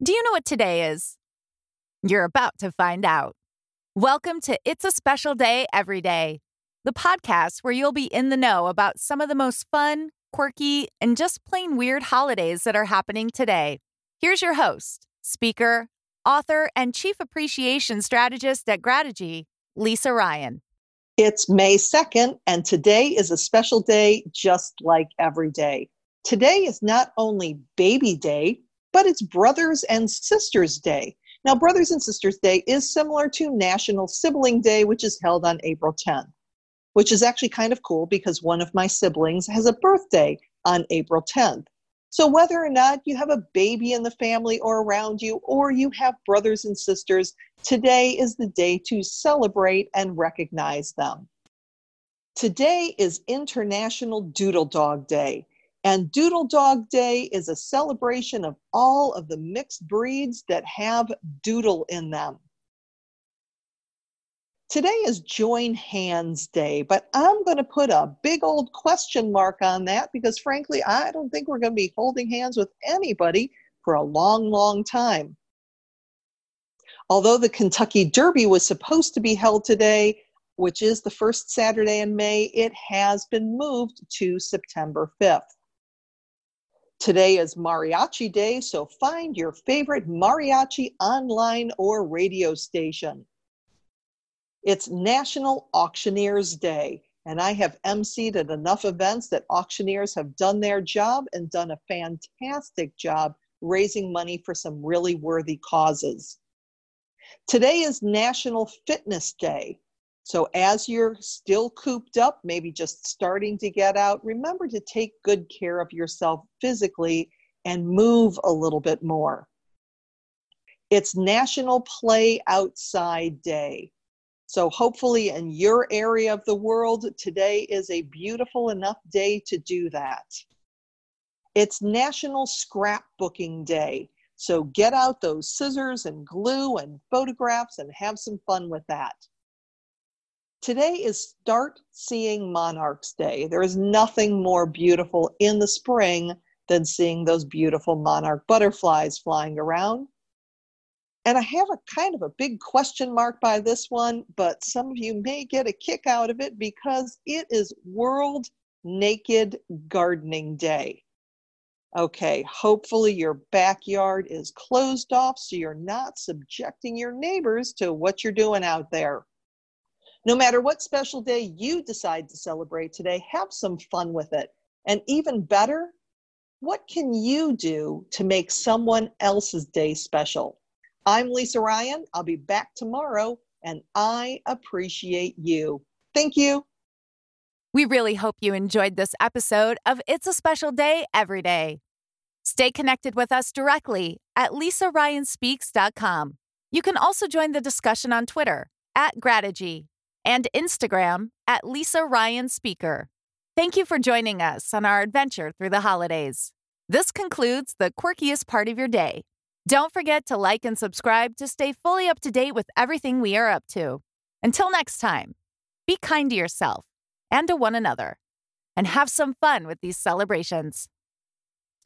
Do you know what today is? You're about to find out. Welcome to It's a Special Day Every Day, the podcast where you'll be in the know about some of the most fun, quirky, and just plain weird holidays that are happening today. Here's your host, speaker, author, and chief appreciation strategist at Grategy, Lisa Ryan. It's May 2nd, and today is a special day just like every day. Today is not only Baby Day, but it's Brothers and Sisters Day. Now, Brothers and Sisters Day is similar to National Sibling Day, which is held on April 10th, which is actually kind of cool because one of my siblings has a birthday on April 10th. So, whether or not you have a baby in the family or around you, or you have brothers and sisters, today is the day to celebrate and recognize them. Today is International Doodle Dog Day. And Doodle Dog Day is a celebration of all of the mixed breeds that have doodle in them. Today is Join Hands Day, but I'm going to put a big old question mark on that because, frankly, I don't think we're going to be holding hands with anybody for a long, long time. Although the Kentucky Derby was supposed to be held today, which is the first Saturday in May, it has been moved to September 5th. Today is Mariachi Day, so find your favorite mariachi online or radio station. It's National Auctioneers Day, and I have emceed at enough events that auctioneers have done their job and done a fantastic job raising money for some really worthy causes. Today is National Fitness Day, so, as you're still cooped up, maybe just starting to get out, remember to take good care of yourself physically and move a little bit more. It's National Play Outside Day. So, hopefully, in your area of the world, today is a beautiful enough day to do that. It's National Scrapbooking Day. So, get out those scissors and glue and photographs and have some fun with that. Today is Start Seeing Monarchs Day. There is nothing more beautiful in the spring than seeing those beautiful monarch butterflies flying around. And I have a kind of a big question mark by this one, but some of you may get a kick out of it because it is World Naked Gardening Day. Okay, hopefully your backyard is closed off so you're not subjecting your neighbors to what you're doing out there. No matter what special day you decide to celebrate today, have some fun with it. And even better, what can you do to make someone else's day special? I'm Lisa Ryan. I'll be back tomorrow, and I appreciate you. Thank you. We really hope you enjoyed this episode of It's a Special Day Every Day. Stay connected with us directly at lisaryanspeaks.com. You can also join the discussion on Twitter at Grategy and Instagram at Lisa Ryan Speaker. Thank you for joining us on our adventure through the holidays. This concludes the quirkiest part of your day. Don't forget to like and subscribe to stay fully up to date with everything we are up to. Until next time, be kind to yourself and to one another, and have some fun with these celebrations.